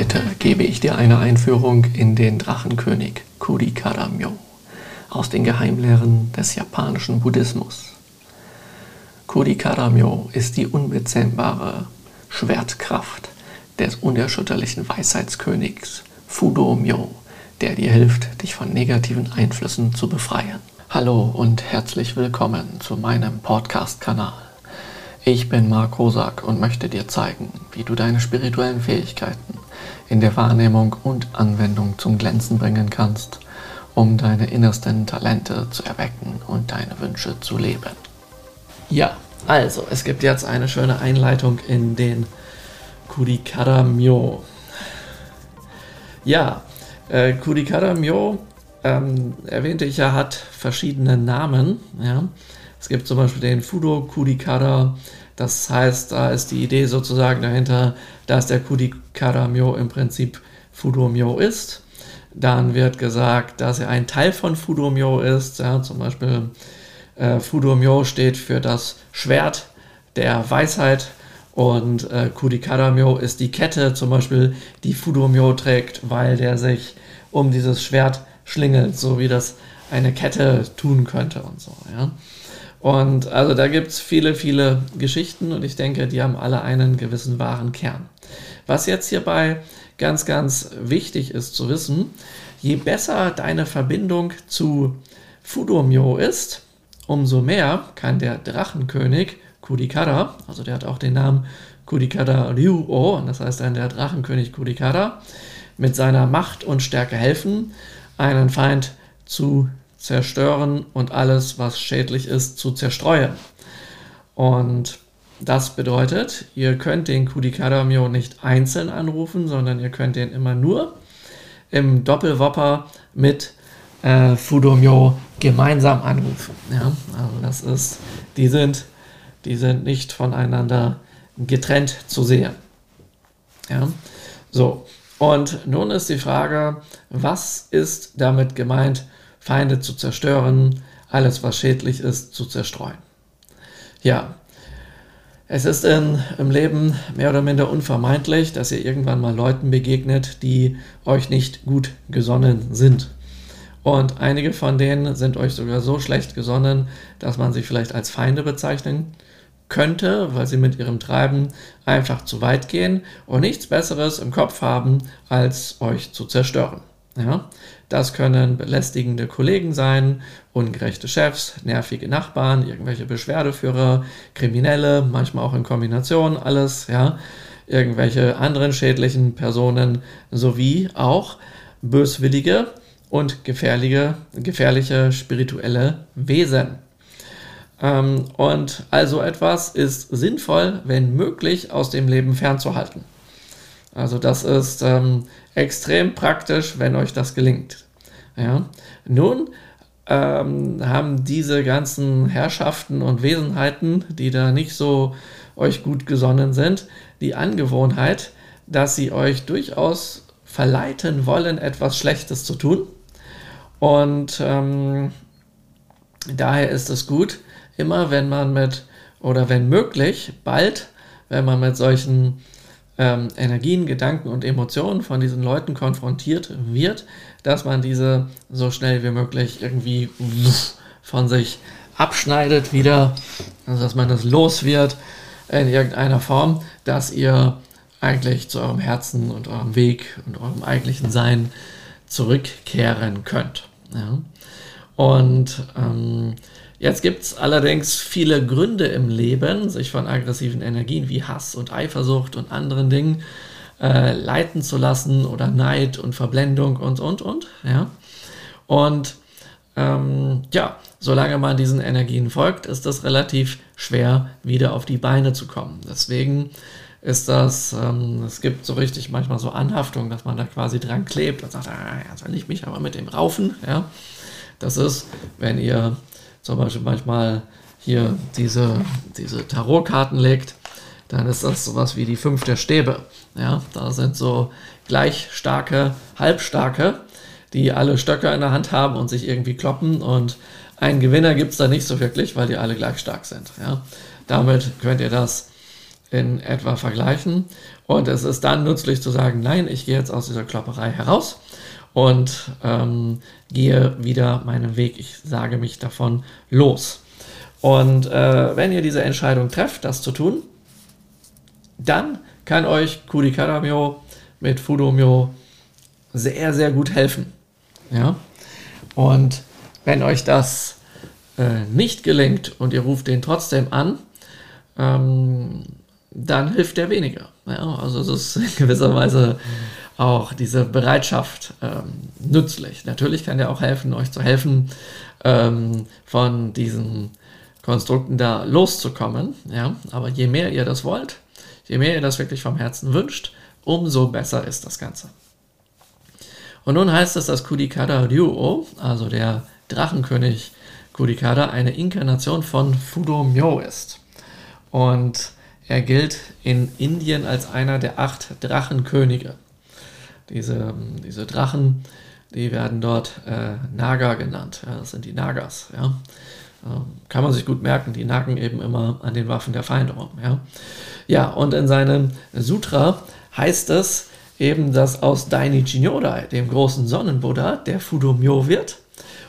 Heute gebe ich dir eine Einführung in den Drachenkönig Kurikaramyo aus den Geheimlehren des japanischen Buddhismus. Kurikaramyo ist die unbezähmbare Schwertkraft des unerschütterlichen Weisheitskönigs Fudomyo, der dir hilft, dich von negativen Einflüssen zu befreien. Hallo und herzlich willkommen zu meinem Podcast-Kanal. Ich bin Marc Rosak und möchte dir zeigen, wie du deine spirituellen Fähigkeiten in der Wahrnehmung und Anwendung zum Glänzen bringen kannst, um deine innersten Talente zu erwecken und deine Wünsche zu leben. Ja, also, es gibt jetzt eine schöne Einleitung in den Kurikara Myo. Ja, äh, Kurikara Myo, ähm, erwähnte ich ja, hat verschiedene Namen. Ja. Es gibt zum Beispiel den Fudo Kurikara. Das heißt, da ist die Idee sozusagen dahinter, dass der Kurikara Myo im Prinzip Fudo Myo ist. Dann wird gesagt, dass er ein Teil von Fudo Myo ist. Ja, zum Beispiel äh, Fudo Myo steht für das Schwert der Weisheit und äh, Kurikara Myo ist die Kette, zum Beispiel, die Fudo Myo trägt, weil der sich um dieses Schwert schlingelt, so wie das eine Kette tun könnte und so. Ja. Und also da gibt es viele, viele Geschichten und ich denke, die haben alle einen gewissen wahren Kern. Was jetzt hierbei ganz, ganz wichtig ist zu wissen, je besser deine Verbindung zu Fudomyo ist, umso mehr kann der Drachenkönig Kudikara, also der hat auch den Namen Kudikara Ryuo, das heißt dann der Drachenkönig Kudikara, mit seiner Macht und Stärke helfen, einen Feind zu zerstören und alles, was schädlich ist, zu zerstreuen. Und das bedeutet, ihr könnt den Kudikaramyo nicht einzeln anrufen, sondern ihr könnt den immer nur im Doppelwopper mit äh, Fudomyo gemeinsam anrufen. Ja, also das ist, die sind, die sind nicht voneinander getrennt zu sehen. Ja, so. Und nun ist die Frage, was ist damit gemeint, Feinde zu zerstören, alles, was schädlich ist, zu zerstreuen. Ja, es ist in, im Leben mehr oder minder unvermeidlich, dass ihr irgendwann mal Leuten begegnet, die euch nicht gut gesonnen sind. Und einige von denen sind euch sogar so schlecht gesonnen, dass man sie vielleicht als Feinde bezeichnen könnte, weil sie mit ihrem Treiben einfach zu weit gehen und nichts Besseres im Kopf haben, als euch zu zerstören. Ja? Das können belästigende Kollegen sein, ungerechte Chefs, nervige Nachbarn, irgendwelche Beschwerdeführer, Kriminelle, manchmal auch in Kombination alles, ja, irgendwelche anderen schädlichen Personen sowie auch böswillige und gefährliche, gefährliche spirituelle Wesen. Ähm, und also etwas ist sinnvoll, wenn möglich, aus dem Leben fernzuhalten. Also das ist ähm, extrem praktisch, wenn euch das gelingt. Ja. Nun ähm, haben diese ganzen Herrschaften und Wesenheiten, die da nicht so euch gut gesonnen sind, die Angewohnheit, dass sie euch durchaus verleiten wollen, etwas Schlechtes zu tun. Und ähm, daher ist es gut, immer wenn man mit, oder wenn möglich, bald, wenn man mit solchen ähm, Energien, Gedanken und Emotionen von diesen Leuten konfrontiert wird, dass man diese so schnell wie möglich irgendwie von sich abschneidet wieder, also dass man das los wird in irgendeiner Form, dass ihr eigentlich zu eurem Herzen und eurem Weg und eurem eigentlichen Sein zurückkehren könnt. Ja. Und ähm, Jetzt gibt es allerdings viele Gründe im Leben, sich von aggressiven Energien wie Hass und Eifersucht und anderen Dingen äh, leiten zu lassen oder Neid und Verblendung und, und, und. Ja. Und ähm, ja, solange man diesen Energien folgt, ist es relativ schwer, wieder auf die Beine zu kommen. Deswegen ist das, ähm, es gibt so richtig manchmal so Anhaftung, dass man da quasi dran klebt und sagt, ah, ja, soll ich mich aber mit dem raufen, ja. Das ist, wenn ihr zum Beispiel manchmal hier diese, diese Tarotkarten legt, dann ist das sowas wie die fünf der Stäbe. Ja, da sind so gleich starke, halbstarke, die alle Stöcke in der Hand haben und sich irgendwie kloppen und einen Gewinner gibt es da nicht so wirklich, weil die alle gleich stark sind. Ja. Damit könnt ihr das in etwa vergleichen. Und es ist dann nützlich zu sagen, nein, ich gehe jetzt aus dieser Klopperei heraus und ähm, gehe wieder meinen Weg. Ich sage mich davon los. Und äh, wenn ihr diese Entscheidung trefft, das zu tun, dann kann euch Kurikaramyo mit Fudomyo sehr, sehr gut helfen. Ja? Und wenn euch das äh, nicht gelingt und ihr ruft den trotzdem an, ähm, dann hilft der weniger. Ja? Also es ist in gewisser Weise auch diese Bereitschaft ähm, nützlich. Natürlich kann der auch helfen, euch zu helfen, ähm, von diesen Konstrukten da loszukommen. Ja? Aber je mehr ihr das wollt, je mehr ihr das wirklich vom Herzen wünscht, umso besser ist das Ganze. Und nun heißt es, dass Kudikada Ryuo, also der Drachenkönig Kudikada, eine Inkarnation von Fudomyo ist. Und er gilt in Indien als einer der acht Drachenkönige. Diese, diese Drachen, die werden dort äh, Naga genannt. Ja, das sind die Nagas. Ja. Ähm, kann man sich gut merken, die nagen eben immer an den Waffen der Feinde rum. Ja, ja und in seinem Sutra heißt es eben, dass aus Dainichi Nyodai, dem großen Sonnenbuddha, der Fudomyo wird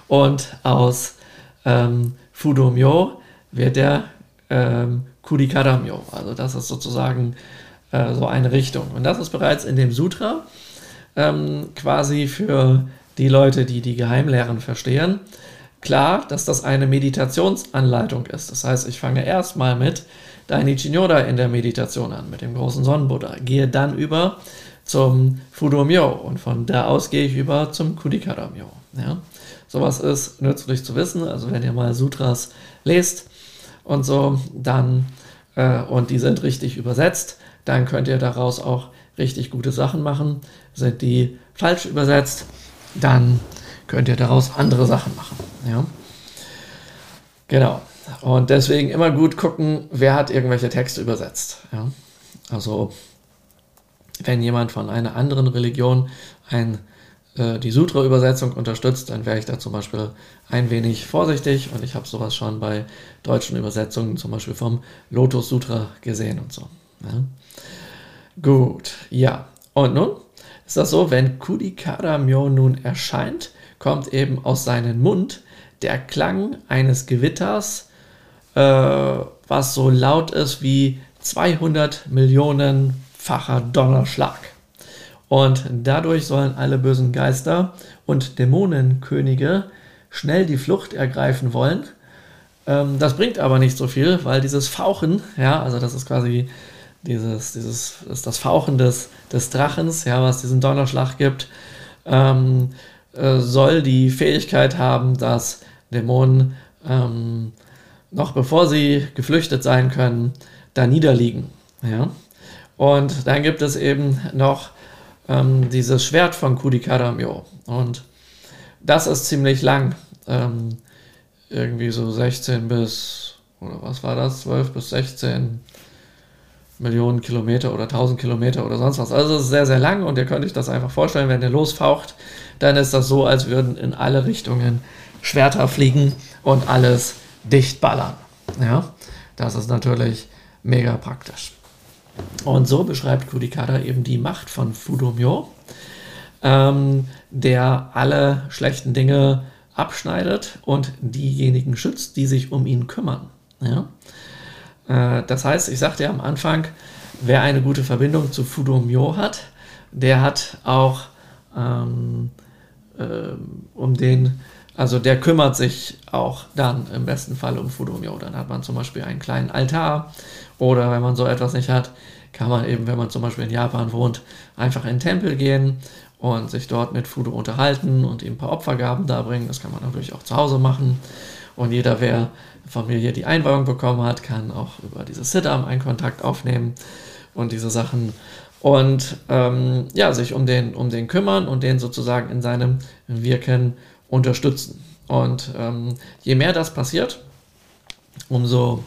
und aus ähm, Fudomyo wird der ähm, Kurikaramyo. Also das ist sozusagen äh, so eine Richtung. Und das ist bereits in dem Sutra ähm, quasi für die Leute, die die Geheimlehren verstehen, klar, dass das eine Meditationsanleitung ist. Das heißt, ich fange erstmal mit Dainichi Nyoda in der Meditation an, mit dem großen Sonnenbuddha, gehe dann über zum Fudomyo und von da aus gehe ich über zum Kudikaramyo. Ja? Sowas ist nützlich zu wissen, also wenn ihr mal Sutras lest und so, dann äh, und die sind richtig übersetzt, dann könnt ihr daraus auch richtig gute Sachen machen. Sind die falsch übersetzt, dann könnt ihr daraus andere Sachen machen. Ja? Genau. Und deswegen immer gut gucken, wer hat irgendwelche Texte übersetzt. Ja? Also, wenn jemand von einer anderen Religion ein, äh, die Sutra-Übersetzung unterstützt, dann wäre ich da zum Beispiel ein wenig vorsichtig. Und ich habe sowas schon bei deutschen Übersetzungen, zum Beispiel vom Lotus Sutra gesehen und so. Ja? Gut, ja. Und nun ist das so, wenn Kudikara Myo nun erscheint, kommt eben aus seinem Mund der Klang eines Gewitters, äh, was so laut ist wie 200 Millionenfacher Donnerschlag. Und dadurch sollen alle bösen Geister und Dämonenkönige schnell die Flucht ergreifen wollen. Ähm, das bringt aber nicht so viel, weil dieses Fauchen, ja, also das ist quasi dieses, dieses, das Fauchen des, des Drachens, ja, was diesen Donnerschlag gibt, ähm, äh, soll die Fähigkeit haben, dass Dämonen ähm, noch bevor sie geflüchtet sein können, da niederliegen. Ja? Und dann gibt es eben noch ähm, dieses Schwert von Kudikaramyo. Und das ist ziemlich lang. Ähm, irgendwie so 16 bis, oder was war das? 12 bis 16 Millionen Kilometer oder 1000 Kilometer oder sonst was. Also es ist sehr, sehr lang und ihr könnt euch das einfach vorstellen, wenn der losfaucht, dann ist das so, als würden in alle Richtungen Schwerter fliegen und alles dicht ballern. Ja, das ist natürlich mega praktisch. Und so beschreibt Kudikada eben die Macht von Fudomyo, ähm, der alle schlechten Dinge abschneidet und diejenigen schützt, die sich um ihn kümmern. Ja? Äh, das heißt, ich sagte ja am Anfang, wer eine gute Verbindung zu Fudomyo hat, der hat auch ähm, äh, um den, also der kümmert sich auch dann im besten Fall um Fudomyo. Dann hat man zum Beispiel einen kleinen Altar oder wenn man so etwas nicht hat, kann man eben, wenn man zum Beispiel in Japan wohnt, einfach in den Tempel gehen und sich dort mit Fudo unterhalten und ihm ein paar Opfergaben darbringen. Das kann man natürlich auch zu Hause machen. Und jeder, wer Familie die Einweihung bekommen hat, kann auch über dieses Sit-Arm einen Kontakt aufnehmen und diese Sachen und ähm, ja, sich um den, um den kümmern und den sozusagen in seinem Wirken unterstützen. Und ähm, je mehr das passiert, umso,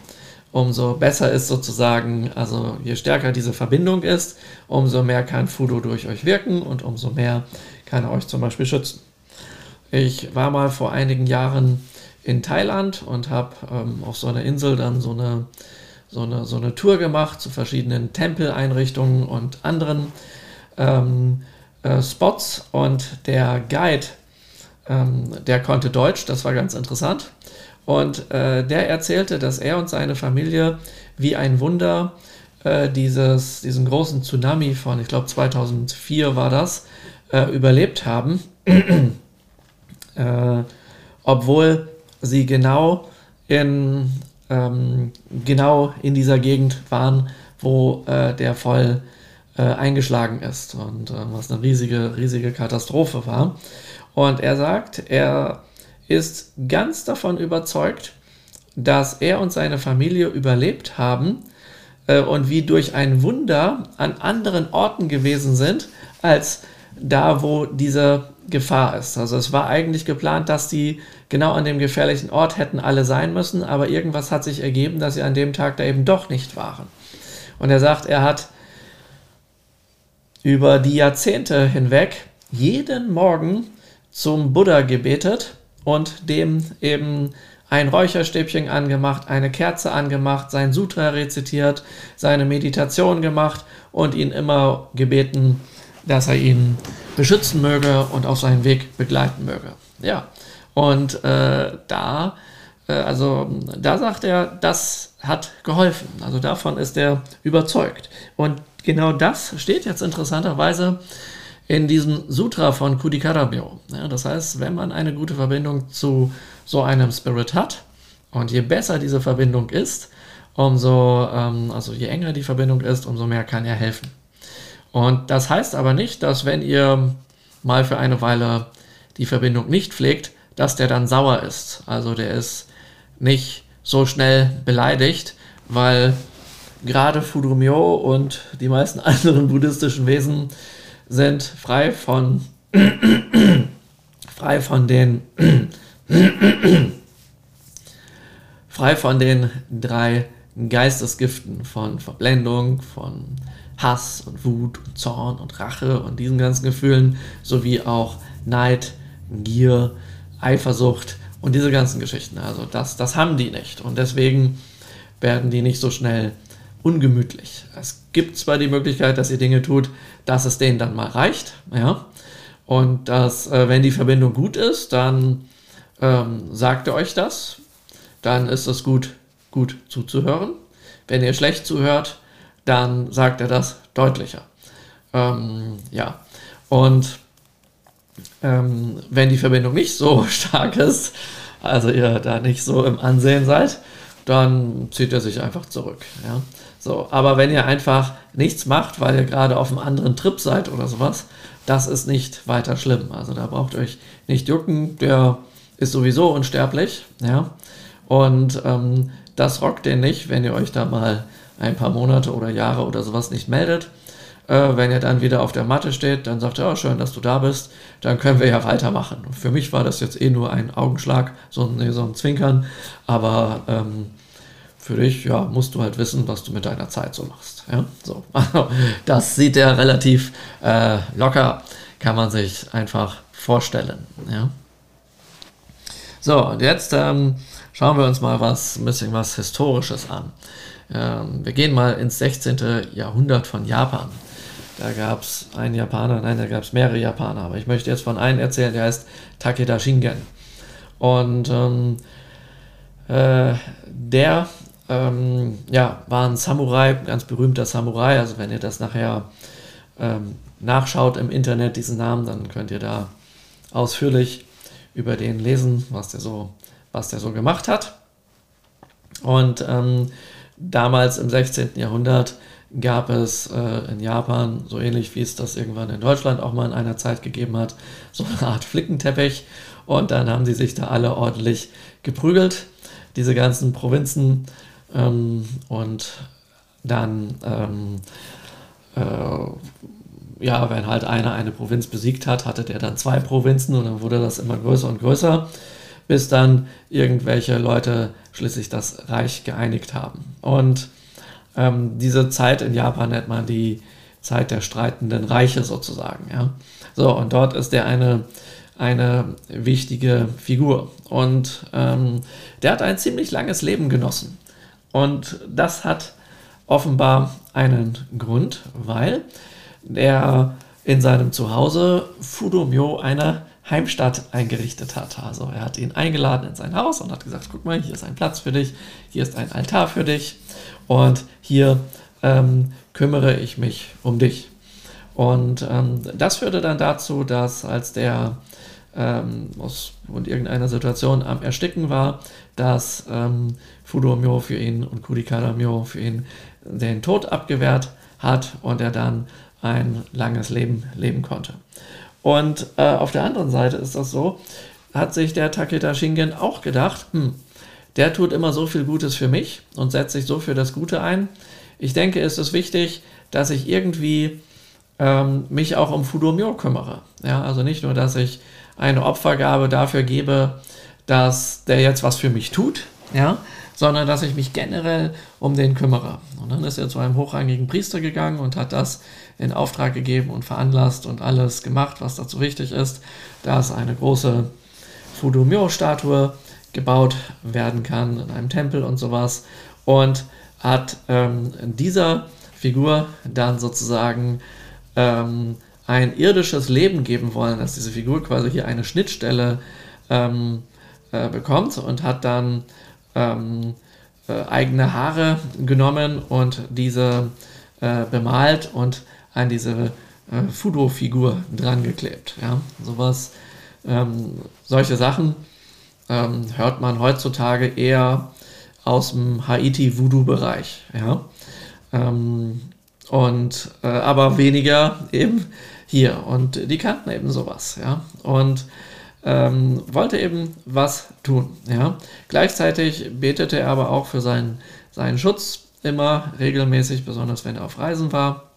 umso besser ist sozusagen, also je stärker diese Verbindung ist, umso mehr kann Fudo durch euch wirken und umso mehr kann er euch zum Beispiel schützen. Ich war mal vor einigen Jahren in Thailand und habe ähm, auf so einer Insel dann so eine, so eine, so eine Tour gemacht zu verschiedenen Tempeleinrichtungen und anderen ähm, äh, Spots. Und der Guide, ähm, der konnte Deutsch, das war ganz interessant. Und äh, der erzählte, dass er und seine Familie wie ein Wunder äh, dieses, diesen großen Tsunami von, ich glaube 2004 war das, äh, überlebt haben, äh, obwohl sie genau in, ähm, genau in dieser Gegend waren, wo äh, der voll äh, eingeschlagen ist und äh, was eine riesige, riesige Katastrophe war. Und er sagt, er ist ganz davon überzeugt, dass er und seine Familie überlebt haben äh, und wie durch ein Wunder an anderen Orten gewesen sind, als da, wo diese Gefahr ist. Also es war eigentlich geplant, dass die genau an dem gefährlichen Ort hätten alle sein müssen, aber irgendwas hat sich ergeben, dass sie an dem Tag da eben doch nicht waren. Und er sagt, er hat über die Jahrzehnte hinweg jeden Morgen zum Buddha gebetet und dem eben ein Räucherstäbchen angemacht, eine Kerze angemacht, sein Sutra rezitiert, seine Meditation gemacht und ihn immer gebeten, dass er ihn beschützen möge und auf seinen Weg begleiten möge. Ja, und äh, da, äh, also da sagt er, das hat geholfen. Also davon ist er überzeugt. Und genau das steht jetzt interessanterweise in diesem Sutra von Kudikarabyo. Ja, das heißt, wenn man eine gute Verbindung zu so einem Spirit hat und je besser diese Verbindung ist, umso, ähm, also je enger die Verbindung ist, umso mehr kann er helfen. Und das heißt aber nicht, dass wenn ihr mal für eine Weile die Verbindung nicht pflegt, dass der dann sauer ist. Also der ist nicht so schnell beleidigt, weil gerade Fudrumyo und die meisten anderen buddhistischen Wesen sind frei von frei von den frei von den drei Geistesgiften von Verblendung, von Hass und Wut und Zorn und Rache und diesen ganzen Gefühlen, sowie auch Neid, Gier, Eifersucht und diese ganzen Geschichten. Also das, das haben die nicht und deswegen werden die nicht so schnell ungemütlich. Es gibt zwar die Möglichkeit, dass ihr Dinge tut, dass es denen dann mal reicht, ja, und dass, äh, wenn die Verbindung gut ist, dann ähm, sagt er euch das, dann ist es gut, gut zuzuhören. Wenn ihr schlecht zuhört, dann sagt er das deutlicher. Ähm, ja, und ähm, wenn die Verbindung nicht so stark ist, also ihr da nicht so im Ansehen seid, dann zieht er sich einfach zurück. Ja? So, aber wenn ihr einfach nichts macht, weil ihr gerade auf einem anderen Trip seid oder sowas, das ist nicht weiter schlimm. Also da braucht ihr euch nicht jucken, der ist sowieso unsterblich, ja. Und ähm, das rockt den nicht, wenn ihr euch da mal ein paar Monate oder Jahre oder sowas nicht meldet. Äh, wenn ihr dann wieder auf der Matte steht, dann sagt er, oh, schön, dass du da bist, dann können wir ja weitermachen. Für mich war das jetzt eh nur ein Augenschlag, so ein, so ein Zwinkern, aber ähm, für dich, ja, musst du halt wissen, was du mit deiner Zeit so machst. Ja, so. das sieht er relativ äh, locker, kann man sich einfach vorstellen. Ja. So, und jetzt ähm, schauen wir uns mal was, ein bisschen was Historisches an. Ähm, wir gehen mal ins 16. Jahrhundert von Japan. Da gab es einen Japaner, nein, da gab es mehrere Japaner, aber ich möchte jetzt von einem erzählen, der heißt Takeda Shingen. Und ähm, äh, der ähm, ja, war ein Samurai, ganz berühmter Samurai. Also wenn ihr das nachher ähm, nachschaut im Internet, diesen Namen, dann könnt ihr da ausführlich über den lesen, was der so, was der so gemacht hat. Und ähm, damals im 16. Jahrhundert gab es äh, in Japan, so ähnlich wie es das irgendwann in Deutschland auch mal in einer Zeit gegeben hat, so eine Art Flickenteppich. Und dann haben sie sich da alle ordentlich geprügelt, diese ganzen Provinzen. Ähm, und dann, ähm, äh, ja, wenn halt einer eine Provinz besiegt hat, hatte der dann zwei Provinzen und dann wurde das immer größer und größer, bis dann irgendwelche Leute schließlich das Reich geeinigt haben. Und ähm, diese Zeit in Japan nennt man die Zeit der streitenden Reiche sozusagen. Ja? So, und dort ist der eine, eine wichtige Figur. Und ähm, der hat ein ziemlich langes Leben genossen. und das hat offenbar einen Grund, weil er in seinem Zuhause Fudomyo eine Heimstatt eingerichtet hat. Also er hat ihn eingeladen in sein Haus und hat gesagt, guck mal, hier ist ein Platz für dich, hier ist ein Altar für dich und hier ähm, kümmere ich mich um dich. Und ähm, das führte dann dazu, dass als der ähm, aus und irgendeiner Situation am Ersticken war, dass ähm, Fudomyo für ihn und Kurikaramyo für ihn den Tod abgewehrt hat und er dann ein langes Leben leben konnte. Und äh, auf der anderen Seite ist das so, hat sich der Takeda Shingen auch gedacht, hm, der tut immer so viel Gutes für mich und setzt sich so für das Gute ein. Ich denke, es ist wichtig, dass ich irgendwie ähm, mich auch um Fudomyo kümmere. Ja, also nicht nur, dass ich eine Opfergabe dafür gebe, dass der jetzt was für mich tut, ja, sondern dass ich mich generell um den kümmere. Und dann ist er zu einem hochrangigen Priester gegangen und hat das in Auftrag gegeben und veranlasst und alles gemacht, was dazu wichtig ist, dass eine große Fudumyo-Statue gebaut werden kann in einem Tempel und sowas. Und hat ähm, dieser Figur dann sozusagen ähm, ein irdisches Leben geben wollen, dass diese Figur quasi hier eine Schnittstelle ähm, äh, bekommt und hat dann ähm, äh, eigene Haare genommen und diese äh, bemalt und an diese äh, Fudo-Figur dran geklebt. Ja? Sowas, ähm, solche Sachen ähm, hört man heutzutage eher aus dem Haiti-Voodoo-Bereich. Ja? Ähm, und äh, aber weniger eben hier. Und die kannten eben sowas. Ja? Und ähm, wollte eben was tun. Ja? Gleichzeitig betete er aber auch für seinen, seinen Schutz immer regelmäßig, besonders wenn er auf Reisen war.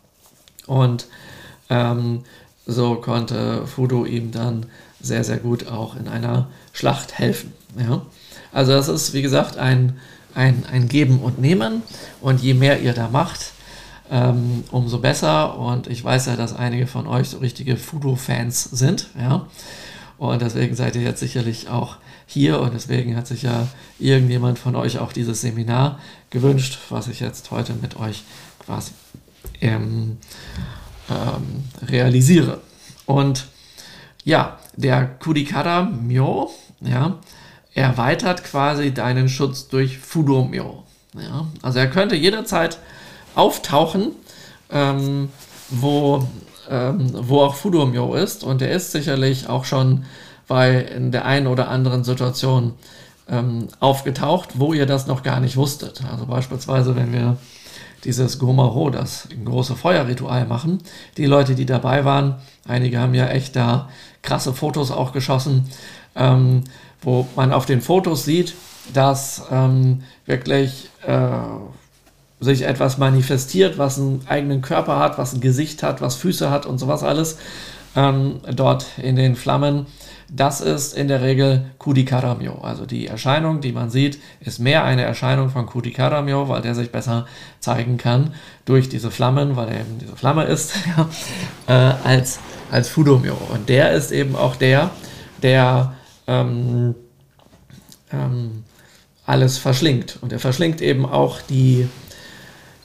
Und ähm, so konnte Fudo ihm dann sehr, sehr gut auch in einer Schlacht helfen. Ja? Also das ist, wie gesagt, ein, ein, ein Geben und Nehmen. Und je mehr ihr da macht, ähm, umso besser. Und ich weiß ja, dass einige von euch so richtige Fudo-Fans sind. Ja? Und deswegen seid ihr jetzt sicherlich auch hier und deswegen hat sich ja irgendjemand von euch auch dieses Seminar gewünscht, was ich jetzt heute mit euch quasi ähm, ähm, realisiere. Und ja, der Kudikara Myo, ja, erweitert quasi deinen Schutz durch Fudo Myo. Ja, also er könnte jederzeit auftauchen, ähm, wo ähm, wo auch Fudomyo ist. Und er ist sicherlich auch schon bei in der einen oder anderen Situation ähm, aufgetaucht, wo ihr das noch gar nicht wusstet. Also beispielsweise, wenn wir dieses Gomaho, das große Feuerritual machen. Die Leute, die dabei waren, einige haben ja echt da krasse Fotos auch geschossen, ähm, wo man auf den Fotos sieht, dass ähm, wirklich äh, sich etwas manifestiert, was einen eigenen Körper hat, was ein Gesicht hat, was Füße hat und sowas alles, ähm, dort in den Flammen. Das ist in der Regel Kudikaramyo. Also die Erscheinung, die man sieht, ist mehr eine Erscheinung von Kudikaramyo, weil der sich besser zeigen kann durch diese Flammen, weil er eben diese Flamme ist, äh, als, als Fudomyo. Und der ist eben auch der, der ähm, ähm, alles verschlingt. Und er verschlingt eben auch die,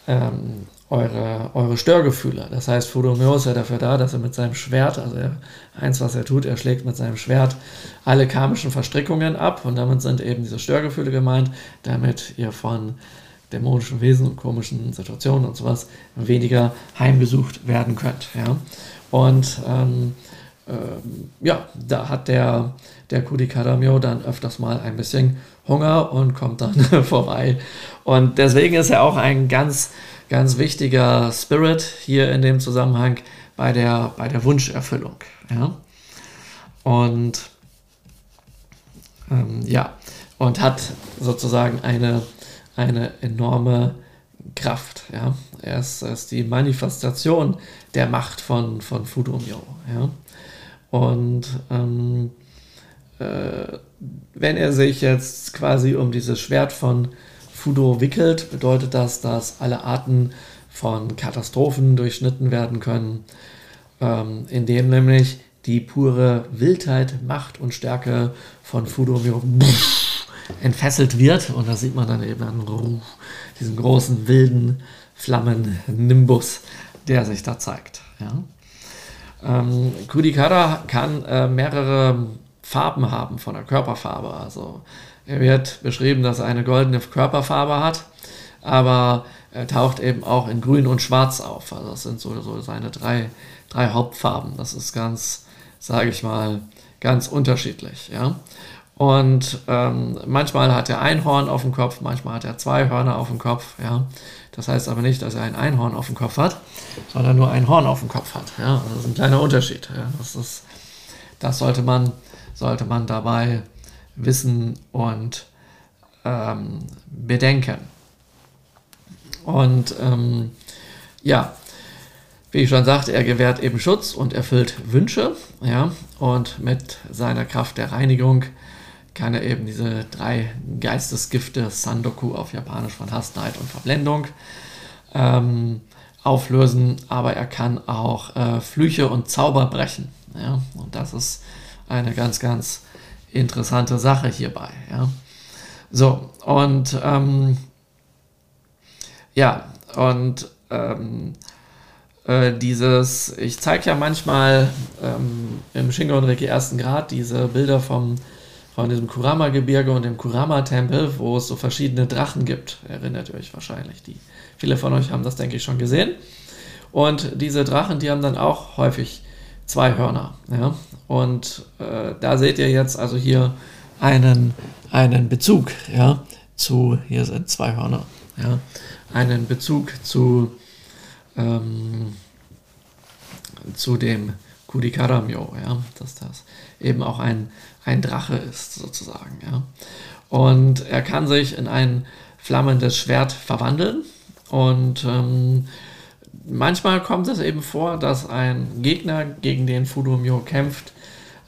ähm, eure, eure Störgefühle. Das heißt, Fudomyo ist ja dafür da, dass er mit seinem Schwert, also er, eins, was er tut, er schlägt mit seinem Schwert alle karmischen Verstrickungen ab und damit sind eben diese Störgefühle gemeint, damit ihr von dämonischen Wesen und komischen Situationen und sowas weniger heimgesucht werden könnt. Ja? Und ähm, ähm, ja, da hat der, der Kudikaramyo dann öfters mal ein bisschen Hunger und kommt dann vorbei. Und deswegen ist er auch ein ganz, ganz wichtiger Spirit hier in dem Zusammenhang bei der, bei der Wunscherfüllung. Ja? Und ähm, ja, und hat sozusagen eine, eine enorme Kraft. Ja? Er ist, er ist die Manifestation der Macht von, von Fudomyo. Ja? Und ähm, äh, wenn er sich jetzt quasi um dieses Schwert von Fudo wickelt, bedeutet das, dass alle Arten von Katastrophen durchschnitten werden können, ähm, indem nämlich die pure Wildheit, Macht und Stärke von Fudo entfesselt wird. Und da sieht man dann eben einen, diesen großen, wilden Flammen-Nimbus, der sich da zeigt. Ja. Ähm, Kudikara kann äh, mehrere Farben haben von der Körperfarbe. Also er wird beschrieben, dass er eine goldene Körperfarbe hat, aber er taucht eben auch in Grün und Schwarz auf. Also das sind so, so seine drei, drei Hauptfarben. Das ist ganz, sage ich mal, ganz unterschiedlich. Ja? Und ähm, manchmal hat er ein Horn auf dem Kopf, manchmal hat er zwei Hörner auf dem Kopf. Ja? Das heißt aber nicht, dass er ein Einhorn auf dem Kopf hat, sondern nur ein Horn auf dem Kopf hat. Ja? Das ist ein kleiner Unterschied. Ja? Das, ist, das sollte, man, sollte man dabei wissen und ähm, bedenken. Und ähm, ja, wie ich schon sagte, er gewährt eben Schutz und erfüllt Wünsche. Ja, und mit seiner Kraft der Reinigung kann er eben diese drei Geistesgifte, Sandoku auf Japanisch von Hass, Neid und Verblendung, ähm, auflösen. Aber er kann auch äh, Flüche und Zauber brechen. Ja, und das ist eine ganz, ganz interessante Sache hierbei. Ja. So, und ähm, ja, und ähm, äh, dieses, ich zeige ja manchmal ähm, im Shingon-Reki ersten Grad diese Bilder vom, von diesem Kurama-Gebirge und dem Kurama-Tempel, wo es so verschiedene Drachen gibt. Erinnert ihr euch wahrscheinlich. Die, viele von euch haben das, denke ich, schon gesehen. Und diese Drachen, die haben dann auch häufig zwei Hörner. Ja? Und äh, da seht ihr jetzt also hier einen, einen Bezug ja, zu, hier sind zwei Hörner, ja, einen Bezug zu ähm, zu dem Kudikaramyo, ja, dass das eben auch ein, ein Drache ist, sozusagen. Ja. Und er kann sich in ein flammendes Schwert verwandeln und ähm, manchmal kommt es eben vor, dass ein Gegner, gegen den Fudumyo kämpft,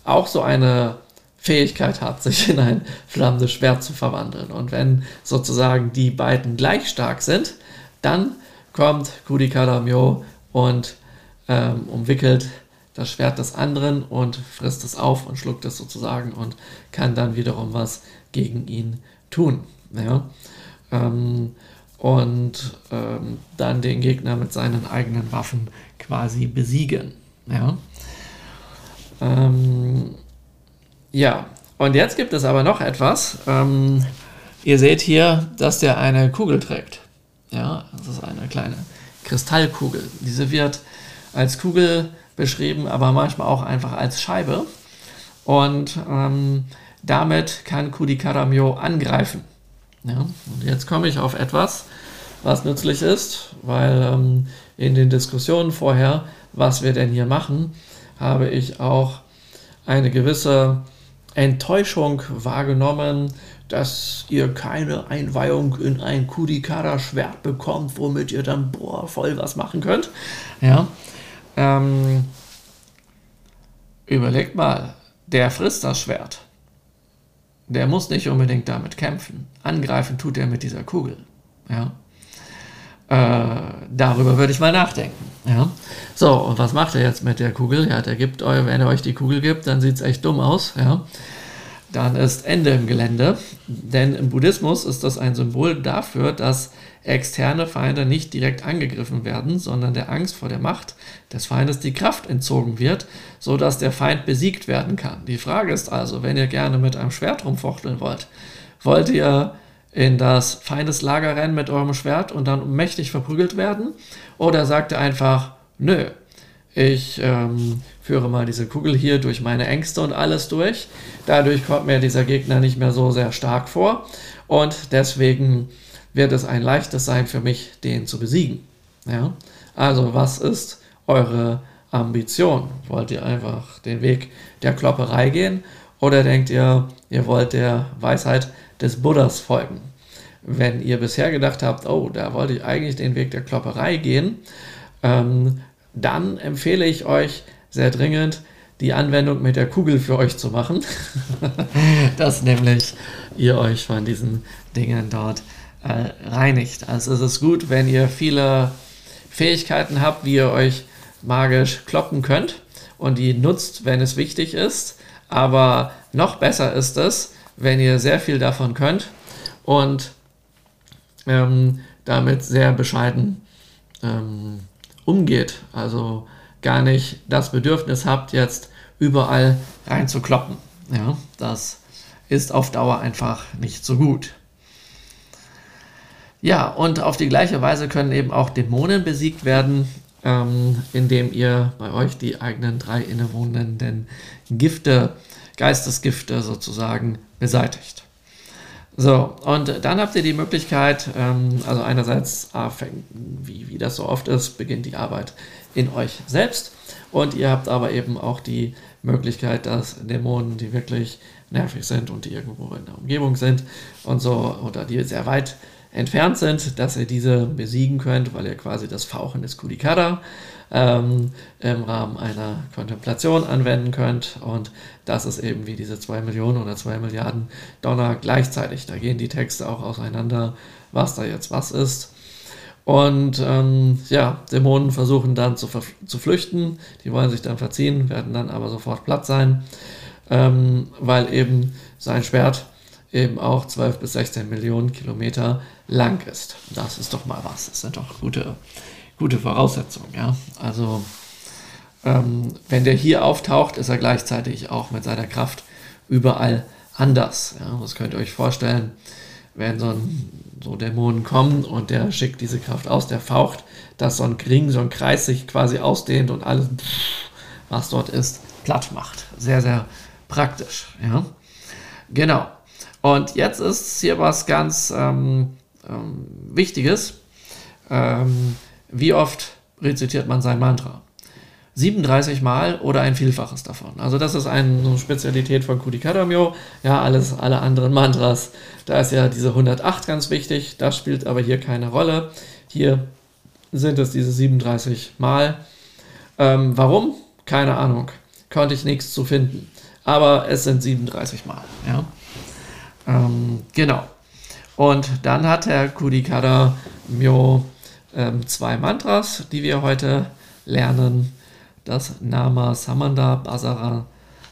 auch so eine Fähigkeit hat, sich in ein flammendes Schwert zu verwandeln. Und wenn sozusagen die beiden gleich stark sind, dann kommt Kudikada Myo und ähm, umwickelt das Schwert des anderen und frisst es auf und schluckt es sozusagen und kann dann wiederum was gegen ihn tun. Ja? Ähm, und ähm, dann den Gegner mit seinen eigenen Waffen quasi besiegen. Ja, ähm, ja. und jetzt gibt es aber noch etwas. Ähm, ihr seht hier, dass der eine Kugel trägt. Ja, das ist eine kleine Kristallkugel. Diese wird als Kugel beschrieben, aber manchmal auch einfach als Scheibe. Und ähm, damit kann Kudikaramyo angreifen. Ja, und jetzt komme ich auf etwas, was nützlich ist, weil ähm, in den Diskussionen vorher, was wir denn hier machen, habe ich auch eine gewisse Enttäuschung wahrgenommen, dass ihr keine Einweihung in ein Kudikara-Schwert bekommt, womit ihr dann boah, voll was machen könnt. Ja. Ähm, überlegt mal, der frisst das Schwert. Der muss nicht unbedingt damit kämpfen. Angreifen tut er mit dieser Kugel. Ja. Äh, darüber würde ich mal nachdenken. Ja. So, und was macht er jetzt mit der Kugel? Ja, der gibt euch, wenn er euch die Kugel gibt, dann sieht es echt dumm aus. Ja dann ist Ende im Gelände. Denn im Buddhismus ist das ein Symbol dafür, dass externe Feinde nicht direkt angegriffen werden, sondern der Angst vor der Macht des Feindes die Kraft entzogen wird, sodass der Feind besiegt werden kann. Die Frage ist also, wenn ihr gerne mit einem Schwert rumfochteln wollt, wollt ihr in das Feindeslager rennen mit eurem Schwert und dann mächtig verprügelt werden? Oder sagt ihr einfach, nö, ich ähm, führe mal diese Kugel hier durch meine Ängste und alles durch. Dadurch kommt mir dieser Gegner nicht mehr so sehr stark vor und deswegen wird es ein leichtes sein für mich, den zu besiegen. Ja? Also was ist eure Ambition? Wollt ihr einfach den Weg der Klopperei gehen oder denkt ihr, ihr wollt der Weisheit des Buddhas folgen? Wenn ihr bisher gedacht habt, oh, da wollte ich eigentlich den Weg der Klopperei gehen, ähm, dann empfehle ich euch sehr dringend, die Anwendung mit der Kugel für euch zu machen, dass nämlich ihr euch von diesen Dingen dort äh, reinigt. Also es ist gut, wenn ihr viele Fähigkeiten habt, wie ihr euch magisch kloppen könnt und die nutzt, wenn es wichtig ist. Aber noch besser ist es, wenn ihr sehr viel davon könnt und ähm, damit sehr bescheiden ähm, umgeht. Also gar nicht das Bedürfnis habt, jetzt überall reinzukloppen. Ja, das ist auf Dauer einfach nicht so gut. Ja, und auf die gleiche Weise können eben auch Dämonen besiegt werden, ähm, indem ihr bei euch die eigenen drei innewohnenden Gifte, Geistesgifte sozusagen beseitigt. So, und dann habt ihr die Möglichkeit, ähm, also einerseits, ah, wie, wie das so oft ist, beginnt die Arbeit in euch selbst. Und ihr habt aber eben auch die Möglichkeit, dass Dämonen, die wirklich nervig sind und die irgendwo in der Umgebung sind und so, oder die sehr weit entfernt sind, dass ihr diese besiegen könnt, weil ihr quasi das Fauchen des Kudikada ähm, im Rahmen einer Kontemplation anwenden könnt. Und das ist eben wie diese 2 Millionen oder 2 Milliarden Dollar gleichzeitig. Da gehen die Texte auch auseinander, was da jetzt was ist. Und ähm, ja, Dämonen versuchen dann zu, zu flüchten. Die wollen sich dann verziehen, werden dann aber sofort platt sein, ähm, weil eben sein Schwert eben auch 12 bis 16 Millionen Kilometer lang ist. Das ist doch mal was. Das sind doch gute gute Voraussetzung. Ja? Also ähm, wenn der hier auftaucht, ist er gleichzeitig auch mit seiner Kraft überall anders. Ja? Das könnt ihr euch vorstellen, wenn so, ein, so Dämonen kommen und der schickt diese Kraft aus, der faucht, dass so ein Ring, so ein Kreis sich quasi ausdehnt und alles, was dort ist, platt macht. Sehr, sehr praktisch. Ja? Genau. Und jetzt ist hier was ganz ähm, ähm, Wichtiges. Ähm, wie oft rezitiert man sein Mantra? 37 Mal oder ein Vielfaches davon. Also das ist eine Spezialität von Kudikadamyo. Ja, alles, alle anderen Mantras, da ist ja diese 108 ganz wichtig, das spielt aber hier keine Rolle. Hier sind es diese 37 Mal. Ähm, warum? Keine Ahnung. Konnte ich nichts zu finden. Aber es sind 37 Mal. Ja? Ähm, genau. Und dann hat Herr Kudikada Myo ähm, zwei Mantras, die wir heute lernen. Das Nama Samanda Basara,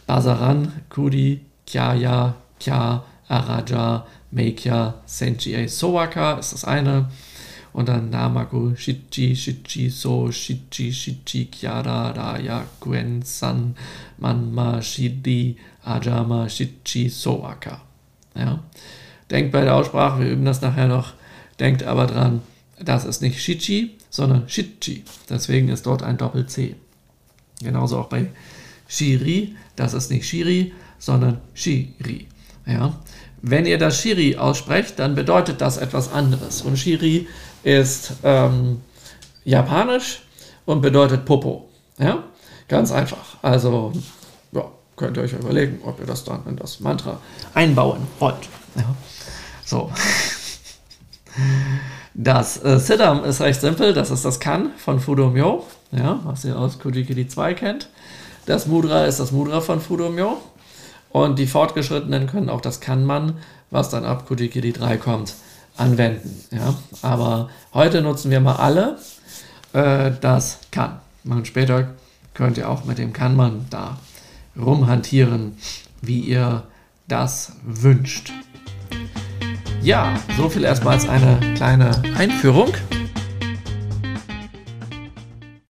Basaran Kudi Kyaya Kya Araja Meikya Senji Sowaka ist das eine. Und dann Namaku Shichi Shichi So Shichi Shichi Kyara Raya Guen San Manma Shidi Ajama Shichi Sowaka. Ja. Denkt bei der Aussprache, wir üben das nachher noch, denkt aber dran, das ist nicht Shichi, sondern Shichi. Deswegen ist dort ein Doppel-C. Genauso auch bei Shiri. Das ist nicht Shiri, sondern Shiri. Ja? Wenn ihr das Shiri aussprecht, dann bedeutet das etwas anderes. Und Shiri ist ähm, japanisch und bedeutet Popo. Ja? Ganz einfach. Also ja, könnt ihr euch überlegen, ob ihr das dann in das Mantra einbauen wollt. Ja? So. Das äh, Siddham ist recht simpel, das ist das Kan von Fudo Myo, ja, was ihr aus Kujikiri 2 kennt. Das Mudra ist das Mudra von Fudo Myo. Und die Fortgeschrittenen können auch das Kanman, was dann ab Kujikiri 3 kommt, anwenden. Ja. Aber heute nutzen wir mal alle äh, das Kan. Und später könnt ihr auch mit dem Kanman da rumhantieren, wie ihr das wünscht. Ja, so viel erstmal als eine kleine Einführung.